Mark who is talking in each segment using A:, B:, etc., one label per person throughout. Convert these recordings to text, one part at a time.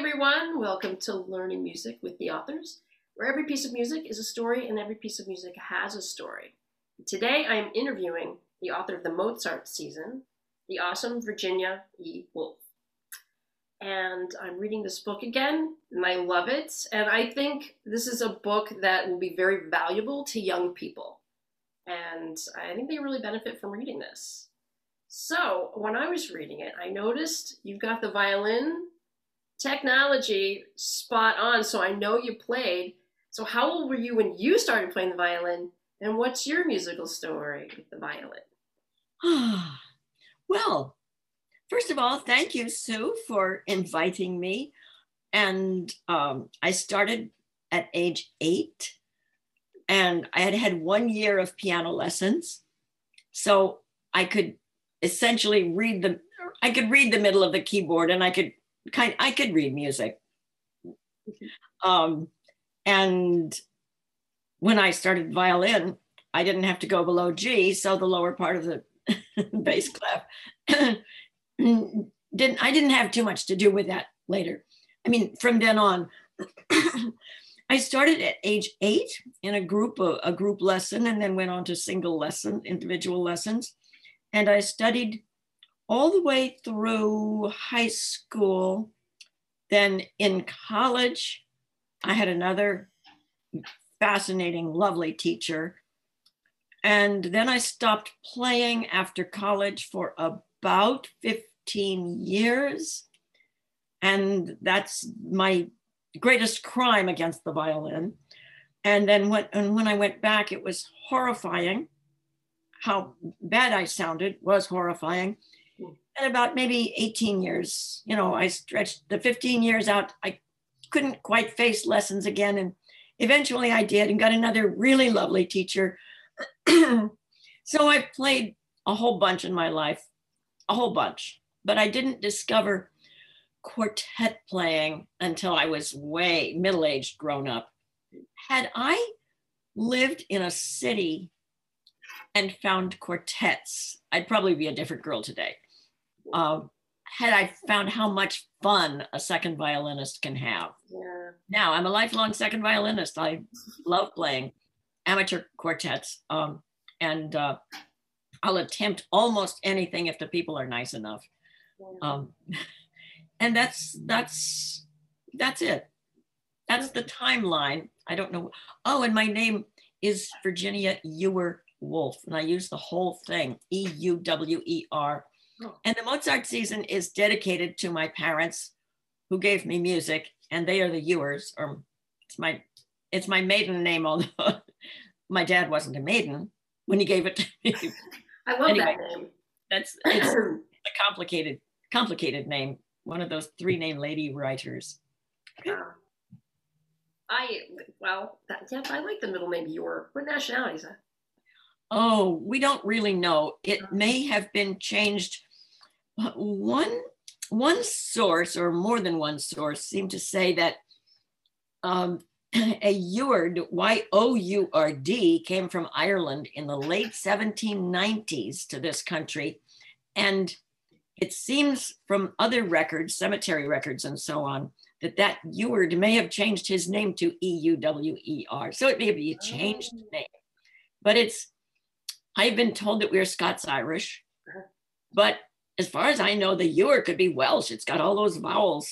A: everyone. Welcome to Learning Music with the Authors, where every piece of music is a story and every piece of music has a story. Today I am interviewing the author of the Mozart season, the awesome Virginia E. Wolff. And I'm reading this book again, and I love it. And I think this is a book that will be very valuable to young people. And I think they really benefit from reading this. So, when I was reading it, I noticed you've got the violin technology spot on. So, I know you played. So, how old were you when you started playing the violin? And what's your musical story with the violin?
B: well, first of all, thank you, Sue, for inviting me. And um, I started at age eight, and I had had one year of piano lessons. So I could essentially read the I could read the middle of the keyboard and I could kind I could read music. Um, and when I started violin, I didn't have to go below G, so the lower part of the bass clef didn't I didn't have too much to do with that later. I mean, from then on, I started at age eight in a group a, a group lesson, and then went on to single lesson, individual lessons, and I studied all the way through high school. Then in college, I had another fascinating, lovely teacher. And then I stopped playing after college for about 15 years. And that's my greatest crime against the violin. And then when, and when I went back, it was horrifying. How bad I sounded was horrifying. And about maybe 18 years, you know, I stretched the 15 years out. I couldn't quite face lessons again. And eventually I did and got another really lovely teacher. so I played a whole bunch in my life, a whole bunch, but I didn't discover quartet playing until I was way middle aged, grown up. Had I lived in a city and found quartets, I'd probably be a different girl today. Um, had I found how much fun a second violinist can have. Yeah. Now I'm a lifelong second violinist. I love playing amateur quartets, um, and uh, I'll attempt almost anything if the people are nice enough. Um, and that's that's that's it. That's the timeline. I don't know. Oh, and my name is Virginia Euwer Wolff, and I use the whole thing E U W E R and the Mozart season is dedicated to my parents who gave me music, and they are the Euwers, or it's my it's my maiden name, although my dad wasn't a maiden when he gave it to me.
A: I love anyway, that name.
B: That's it's a complicated, complicated name. One of those three name lady writers.
A: Uh, I well, that, yeah, I like the middle name Euwer. What nationality is that?
B: Oh, we don't really know. It uh-huh. may have been changed one one source or more than one source seemed to say that um, a Yourd, Y-O-U-R-D, came from Ireland in the late 1790s to this country. And it seems from other records, cemetery records and so on, that that Yourd may have changed his name to E-U-W-E-R. So it may be a changed oh. name. But it's, I've been told that we're Scots-Irish, uh-huh. but as far as I know, the Euwer could be Welsh. It's got all those vowels.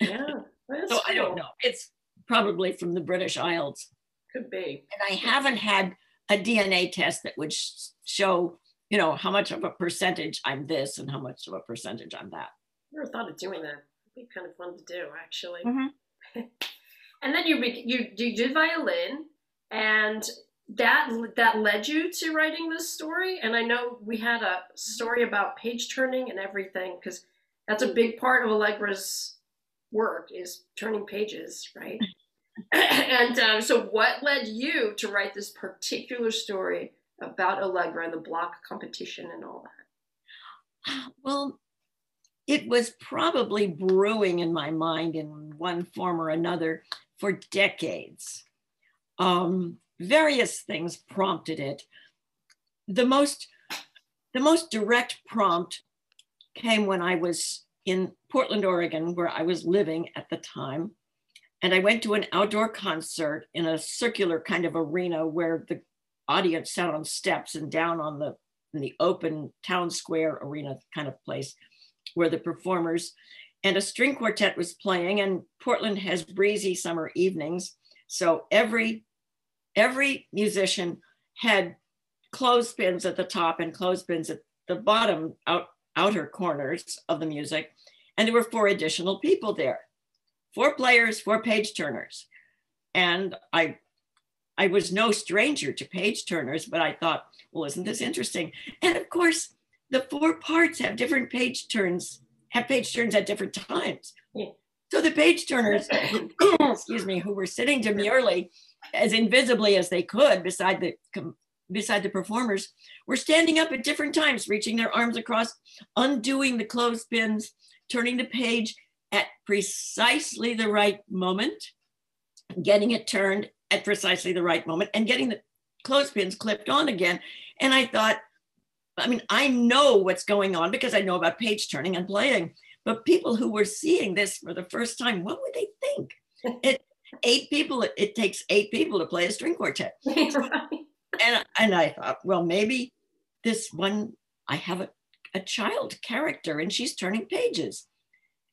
A: Yeah.
B: so cool. I don't know. It's probably from the British Isles.
A: Could be.
B: And I haven't had a DNA test that would sh- show, you know, how much of a percentage I'm this and how much of a percentage I'm that.
A: Never thought of doing that. It'd be kind of fun to do, actually. Mm-hmm. and then you you you did violin, and that that led you to writing this story? And i know we had a story about page turning and everything because that's a big part of allegra's work is turning pages right? And um, so what led you to write this particular story about allegra and the Bloch competition and all that?
B: Well it was probably brewing in my mind in one form or another for decades. Um, various things prompted it. The most, the most direct prompt came when I was in Portland, Oregon, where I was living at the time. And I went to an outdoor concert in a circular kind of arena where the audience sat on steps and down on the the open town square arena kind of place where the performers and a string quartet was playing and Portland has breezy summer evenings so every every musician had clothespins at the top and clothespins at the bottom out outer corners of the music. And there were four additional people there four players four page turners. And i i was no stranger to page turners but i thought well isn't this interesting? And of course the four parts have different page turns have page turns at different times.
A: Yeah.
B: so the page turners excuse me who were sitting demurely as invisibly as they could beside the beside the performers were standing up at different times reaching their arms across undoing the clothespins turning the page at precisely the right moment getting it turned at precisely the right moment and getting the clothespins clipped on again. And i thought i mean i know what's going on because i know about page turning and playing but people who were seeing this for the first time what would they think? It eight people it, takes eight people to play a string quartet
A: right.
B: and and I thought, well, maybe this one I have a, a child character and she's turning pages.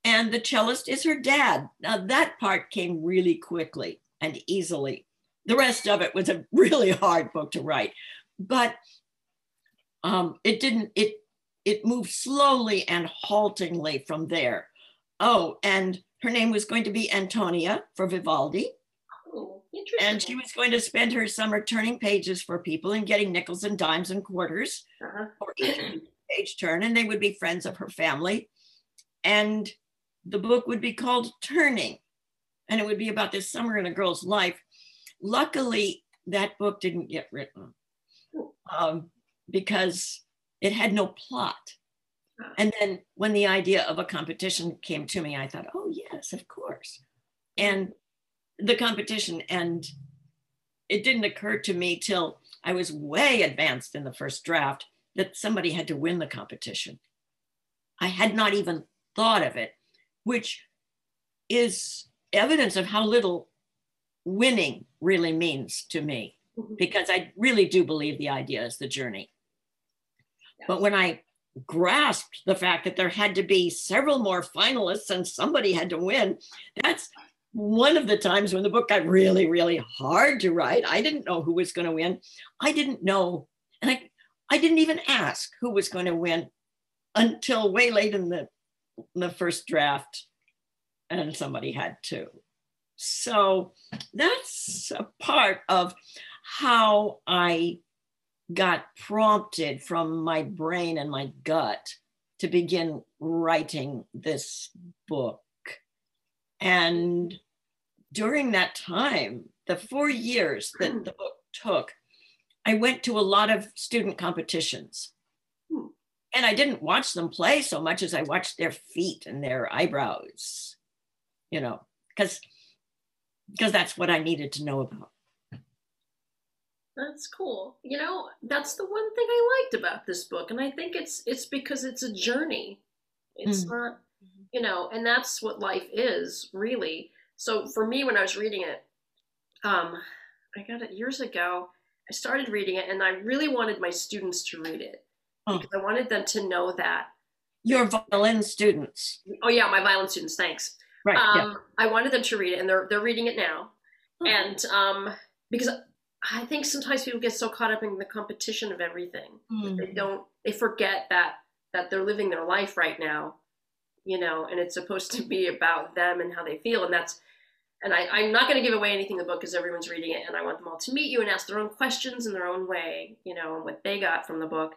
B: And the cellist is her dad. Now that part came really quickly and easily. The rest of it was a really hard book to write, but um, it didn't. It it moved slowly and haltingly from there. Oh, and her name was going to be Antonia for Vivaldi
A: Oh, interesting.
B: and she was going to spend her summer turning pages for people and getting nickels and dimes and quarters
A: uh-huh.
B: for each page turn, and they would be friends of her family. And the book would be called Turning, and it would be about this summer in a girl's life. Luckily, that book didn't get written um, because it had no plot. And then when the idea of a competition came to me, I thought, oh, yes, of course. And the competition, and it didn't occur to me till I was way advanced in the first draft that somebody had to win the competition. I had not even thought of it, which is evidence of how little winning really means to me,
A: Mhm.
B: because I really do believe the idea is the journey. But when I grasped the fact that there had to be several more finalists and somebody had to win, that's one of the times when the book got really, really hard to write. I didn't know who was going to win. I didn't know, and I, I didn't even ask who was going to win until way late in the, in the first draft, and somebody had to. So that's a part of how I got prompted from my brain and my gut to begin writing this book. And during that time, the four years that the book took, I went to a lot of student competitions.
A: Hmm.
B: And I didn't watch them play so much as I watched their feet and their eyebrows, you know, because because that's what I needed to know about.
A: That's cool. You know, that's the one thing I liked about this book, and I think it's it's because it's a journey. It's
B: Mm.
A: not, you know, and that's what life is really. So for me, when I was reading it, um, I got it years ago. I started reading it, and I really wanted my students to read it
B: Oh.
A: because I wanted them to know that.
B: Your violin students,
A: Oh yeah, my violin students. Thanks.
B: right? yeah.
A: Um, I wanted them to read it, and they're they're reading it now.
B: Oh.
A: And um, because I think sometimes people get so caught up in the competition of everything,
B: Mm.
A: they don't they forget that that they're living their life right now, you know, and it's supposed to be about them and how they feel, and that's. And I, I'm not going to give away anything in the book because everyone's reading it, and I want them all to meet you and ask their own questions in their own way, you know, and what they got from the book.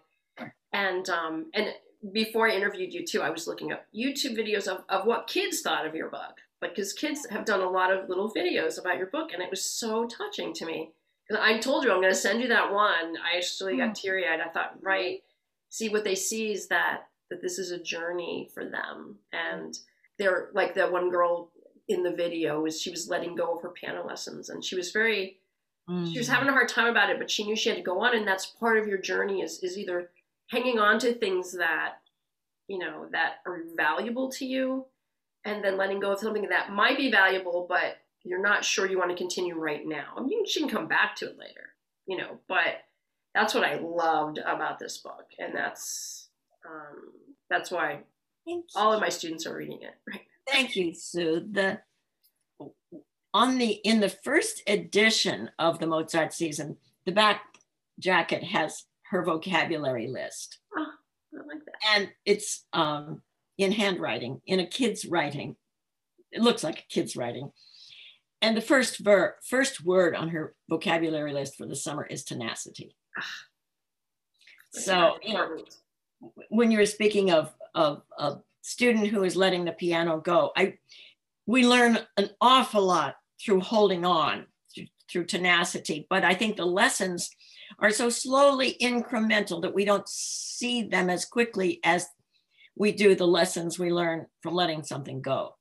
A: And um, and before I interviewed you too, I was looking up YouTube videos of, of what kids thought of your book. Like, because kids have done a lot of little videos about your book, and it was so touching to me. I told you I'm going to send you that one. I actually got teary eyed. I thought, right, see what they see is that that this is a journey for them, and they're like that one girl in the video was she was letting go of her piano lessons, and she was very she was
B: Mm.
A: having a hard time about it, but she knew she had to go on, and that's part of your journey is is either hanging on to things that you know that are valuable to you, and then letting go of something that might be valuable, but you're not sure you want to continue right now. I mean, she can come back to it later, you know, but that's what I loved about this book. And that's, um, that's why all of my students are reading it right
B: Thank you, Sue. The on the in the first edition of the Mozart season, the back jacket has her vocabulary list.
A: Oh, I like that.
B: And it's um, in handwriting, in a kid's writing. It looks like a kid's writing. And the first ver- first word on her vocabulary list for the summer is tenacity. So, you know, when you were speaking of, of, a student who is letting the piano go, I we learn an awful lot through holding on, through, through tenacity. But I think the lessons are so slowly incremental that we don't see them as quickly as we do the lessons we learn from letting something go.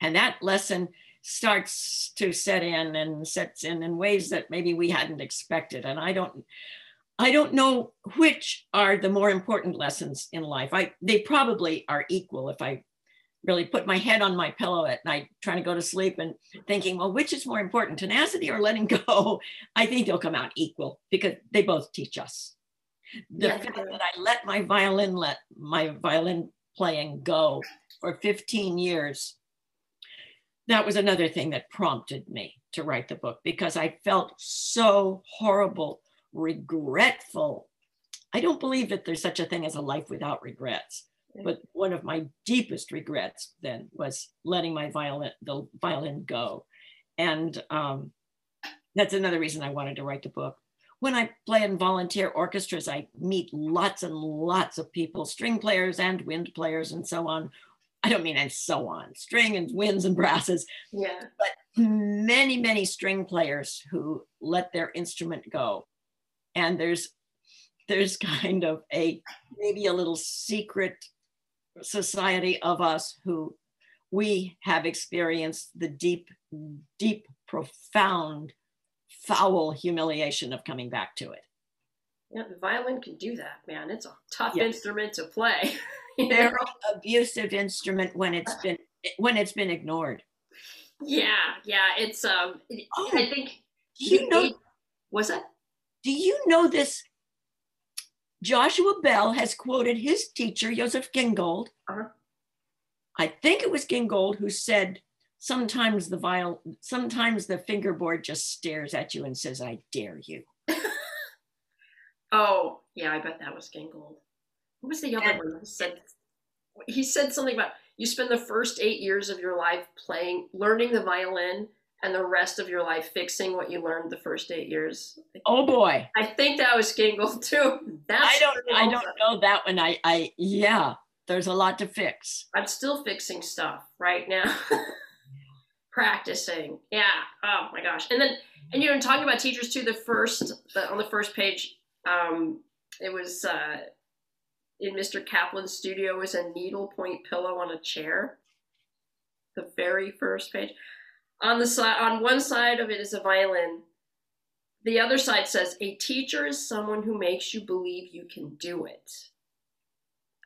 B: And that lesson starts to set in and sets in in ways that maybe we hadn't expected. And I don't, I don't know which are the more important lessons in life. I they probably are equal if I really put my head on my pillow at night trying to go to sleep and thinking, well, which is more important, tenacity or letting go? I think they'll come out equal because they both teach us. The yeah. fact that I let my violin let my violin playing go for 15 years, that was another thing that prompted me to write the book because I felt so horrible, regretful. I don't believe that there's such a thing as a life without regrets. But one of my deepest regrets then was letting my violin, the violin go. And um, that's another reason I wanted to write the book. When I play in volunteer orchestras, I meet lots and lots of people, string players and wind players and so on. I don't mean and so on, string and winds and brasses.
A: Yeah.
B: But many, many string players who let their instrument go. And there's there's kind of a maybe a little secret society of us who we have experienced the deep, deep, profound, foul humiliation of coming back to it.
A: Yeah, the violin can do that, man. It's a tough yes. instrument to play.
B: Very abusive instrument when it's been when it's been ignored.
A: Yeah, yeah. It's um. Oh, I think you know. Was it?
B: Do you know this Joshua Bell has quoted his teacher, Joseph Gingold. Uh-huh. I think it was Gingold who said, sometimes the viol, sometimes the fingerboard just stares at you and says, I dare you.
A: oh, yeah, I bet that was Gingold. What was the other and, one? He said, he said something about you spend the first eight years of your life playing, learning the violin, and the rest of your life fixing what you learned the first eight years.
B: Oh boy.
A: I think that was Gingold too.
B: That's I don't I don't know that one. I I yeah, there's a lot to fix.
A: I'm still fixing stuff right now. Practicing. Yeah. Oh my gosh. And then and you know talking about teachers too, the first the, on the first page, um, it was uh in Mr. Kaplan's studio was a needlepoint pillow on a chair. The very first page. On the side, on one side of it is a violin. The other side says, "A teacher is someone who makes you believe you can do it."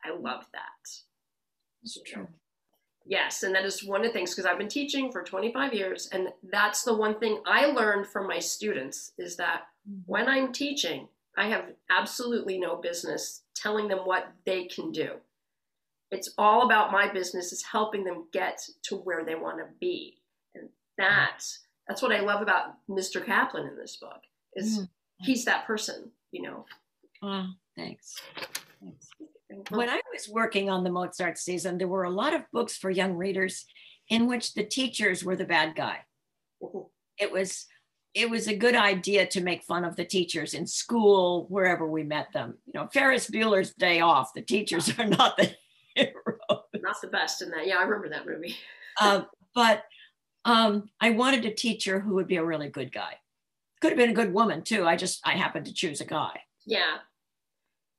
A: I love that.
B: It's true.
A: Yes, and that is one of the things because I've been teaching for 25 years, and that's the one thing I learned from my students is that mm-hmm. when I'm teaching, I have absolutely no business telling them what they can do. It's all about my business is helping them get to where they want to be And that that's what I love about Mr. Kaplan in this book is mm. he's that person, you know.
B: Oh, thanks. thanks. When I was working on the Mozart season, there were a lot of books for young readers in which the teachers were the bad guy. It was it was a good idea to make fun of the teachers in school, wherever we met them. You know, Ferris Bueller's Day Off. The teachers are not the heroes.
A: Not the best in that. Yeah, I remember that movie.
B: uh, but um, I wanted a teacher who would be a really good guy. Could have been a good woman too. I just I happened to choose a guy.
A: Yeah,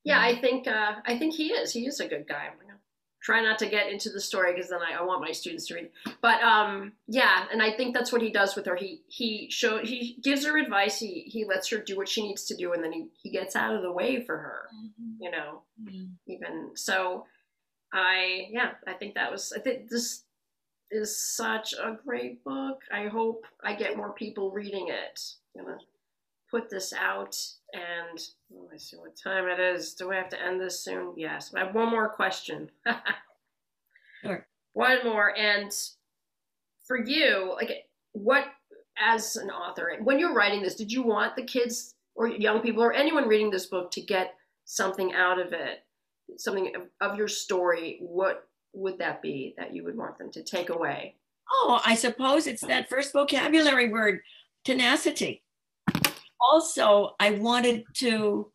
A: yeah. I think uh, I think he is. He is a good guy. Try not to get into the story because then I, I, want my students to read. But um, yeah, and I think that's what he does with her. He he show he gives her advice. He he lets her do what she needs to do, and then he he gets out of the way for her. Mm-hmm. You know, mm-hmm. even so I yeah, I think that was I think this is such a great book. I hope I get more people reading it. I'm gonna put this out and oh, let me see what time it is. Do we have to end this soon? Yes. I have one more question.
B: sure.
A: One more. And for you, like what as an author, when you're writing this, did you want the kids or young people or anyone reading this book to get something out of it? Something of, of your story, what would that be that you would want them to take away?
B: Oh, I suppose it's that first vocabulary word, tenacity. Also, I wanted to,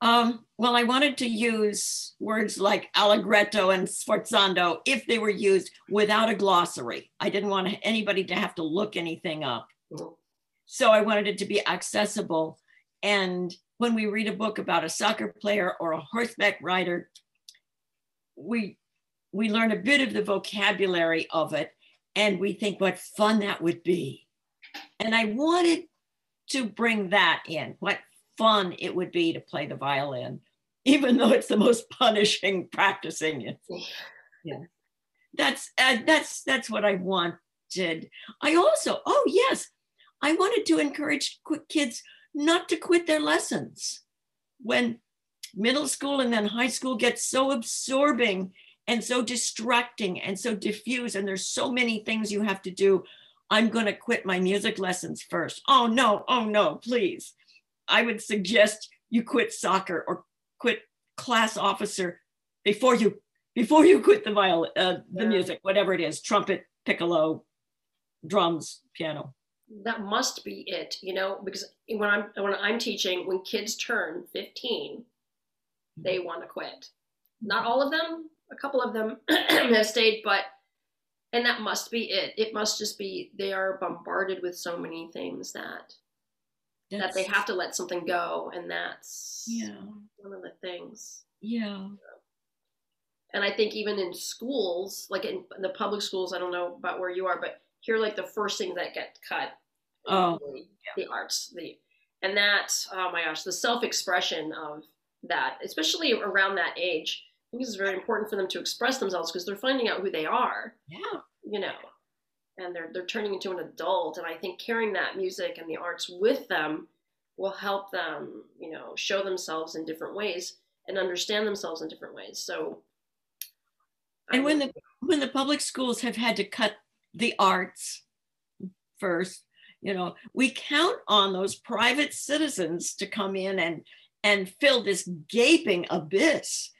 B: um, well, I wanted to use words like allegretto and sforzando if they were used without a glossary. I didn't want anybody to have to look anything up. So I wanted it to be accessible. And when we read a book about a soccer player or a horseback rider, we we learn a bit of the vocabulary of it and we think what fun that would be. And I wanted to bring that in, what fun it would be to play the violin, even though it's the most punishing practicing it. Yeah. That's uh, that's that's what I wanted. I also, oh yes, I wanted to encourage kids not to quit their lessons. When middle school and then high school gets so absorbing and so distracting and so diffuse and there's so many things you have to do i'm going to quit my music lessons first. Oh no oh no please. I would suggest you quit soccer or quit class officer before you before you quit the violin uh, the yeah. music whatever it is trumpet piccolo drums piano.
A: That must be it you know because when i'm when i'm teaching when kids turn 15 they want to quit. Not all of them a couple of them have stayed, but and that must be it. It must just be they are bombarded with so many things that that's, that they have to let something go, and that's
B: yeah
A: one of the things.
B: Yeah.
A: And I think even in schools, like in the public schools, I don't know about where you are, but here, like the first thing that get cut,
B: oh,
A: the, yeah. the arts, the and that oh my gosh, the self expression of that, especially around that age I think it's very important for them to express themselves because they're finding out who they are.
B: Yeah.
A: You know, and they're they're turning into an adult, and I think carrying that music and the arts with them will help them, you know, show themselves in different ways and understand themselves in different ways. So.
B: And when the when the public schools have had to cut the arts first, you know, we count on those private citizens to come in and and fill this gaping abyss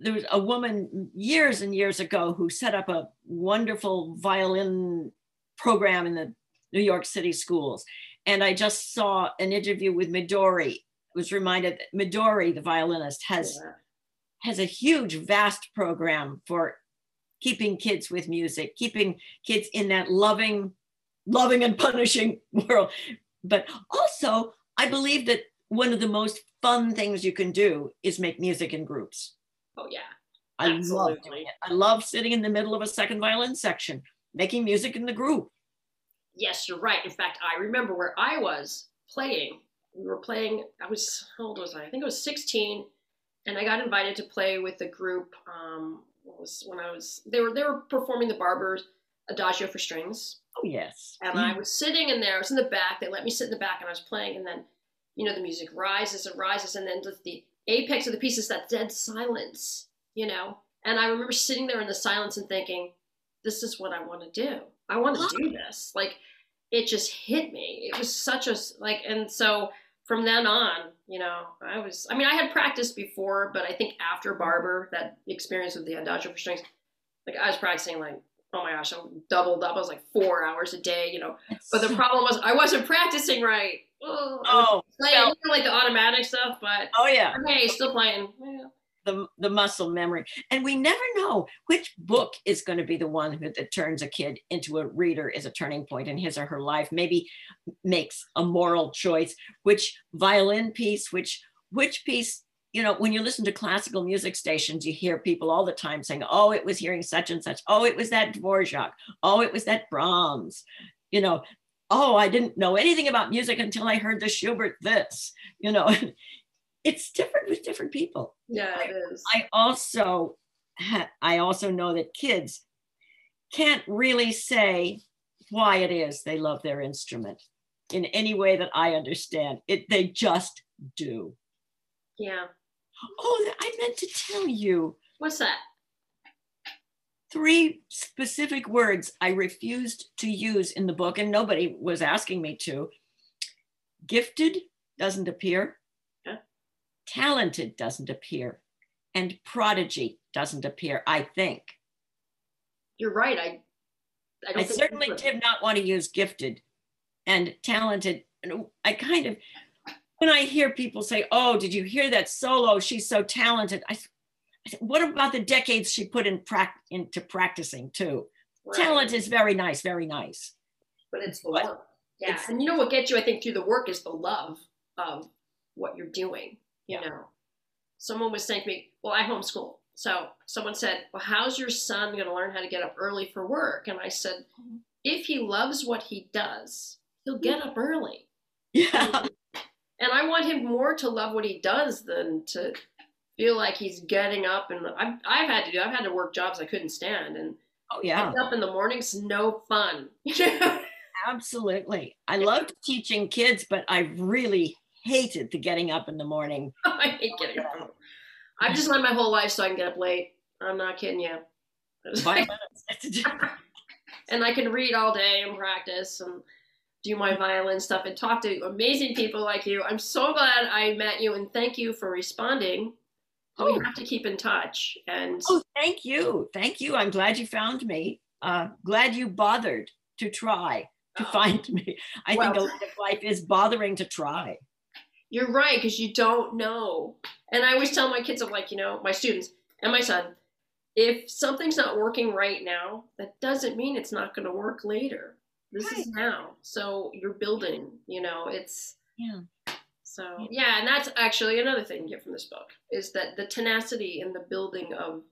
B: there was a woman years and years ago who set up a wonderful violin program in the New York City schools. And I just saw an interview with Midori. I was reminded that Midori, the violinist, has yeah. has a huge, vast program for keeping kids with music, keeping kids in that loving, loving and punishing world. But also, I believe that one of the most fun things you can do is make music in groups.
A: Oh yeah.
B: I Absolutely. love doing it. I love sitting in the middle of a second violin section, making music in the group.
A: Yes, you're right. In fact, I remember where I was playing. We were playing, I was, how old was I? I think I was 16. And I got invited to play with a group. Um, was when I was, they were, they were performing the Barber's Adagio for strings.
B: Oh, yes.
A: And mm. I was sitting in there, I was in the back. They let me sit in the back and I was playing. And then, you know, the music rises and rises. And then the, the apex of the piece is that dead silence, you know? And I remember sitting there in the silence and thinking, this is what I want to do. I want to do this. Like, it just hit me. It was such a, like, and so from then on, you know, I was, I mean, I had practiced before, but I think after Barber, that experience with the Adagio for strings, like, I was practicing like, oh my gosh, I doubled up. I was like four hours a day, you know. But the problem was I wasn't practicing right
B: oh,
A: playing like the automatic stuff, but
B: oh yeah,
A: okay, still playing. Yeah.
B: The, the muscle memory and we never know which book is going to be the one who, that turns a kid into a reader is a turning point in his or her life maybe makes a moral choice which violin piece which which piece you know, when you listen to classical music stations, you hear people all the time saying, oh, it was hearing such and such. Oh, it was that Dvorak. Oh, it was that Brahms. You know, oh, I didn't know anything about music until I heard the Schubert this, you know. it's different with different people.
A: Yeah, it
B: I, is. I also I also know that kids can't really say why it is they love their instrument in any way that I understand. It they just do.
A: Yeah.
B: Oh, I meant to tell you.
A: What's that?
B: Three specific words I refused to use in the book, and nobody was asking me to. Gifted doesn't appear.
A: Yeah.
B: Talented doesn't appear. And prodigy doesn't appear, I think.
A: You're right. I I,
B: I certainly did not want to use gifted and talented. I kind of, when I hear people say, "Oh, did you hear that solo? She's so talented." I, "What about the decades she put in pra- into practicing too? Right. Talent is very nice, very nice,
A: but it's the work. Yeah, it's, and you know what gets you, I think, through the work is the love of what you're doing. You yeah. know, someone was saying to me, "Well, I homeschool." So someone said, Well, how's your son going to learn how to get up early for work? And I said, mm-hmm. If he loves what he does, he'll get up early.
B: Yeah.
A: And, I want him more to love what he does than to feel like he's getting up. And I've, I've had to do, I've had to work jobs I couldn't stand. And
B: oh, yeah.
A: up in the mornings, no fun.
B: Absolutely. I loved teaching kids, but I really hated the getting up in the morning.
A: I hate getting up. I've just lived my whole life so I can get up late. I'm not kidding you. and I can read all day and practice and do my violin stuff and talk to amazing people like you. I'm so glad I met you and thank you for responding. Oh. We have to keep in touch. And
B: oh, thank you, thank you. I'm glad you found me. Uh, glad you bothered to try to oh. find me. I well, think a lot of life is bothering to try.
A: You're right, because you don't know. And I always tell my kids, I'm like, you know, my students and my son, if something's not working right now, that doesn't mean it's not going to work later. This right. is now. So you're building, you know, it's.
B: Yeah.
A: So, yeah, and that's actually another thing you get from this book is that the tenacity in the building of,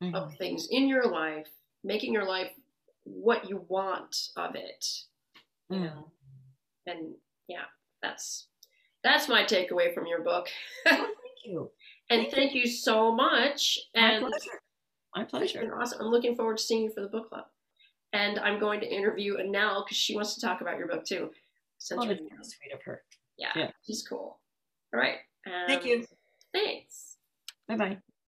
A: mm-hmm. of things in your life, making your life what you want of it, you mm. know. And yeah, that's that's my takeaway from your book.
B: oh, thank you.
A: and thank, thank you. you. so much. And
B: my pleasure. My pleasure.
A: Awesome. I'm looking forward to seeing you for the book club. And I'm going to interview Anel because she wants to talk about your book too.
B: oh, that's sweet of her.
A: Yeah, yeah, she's cool. All right.
B: thank you.
A: Um, thanks.
B: Bye bye.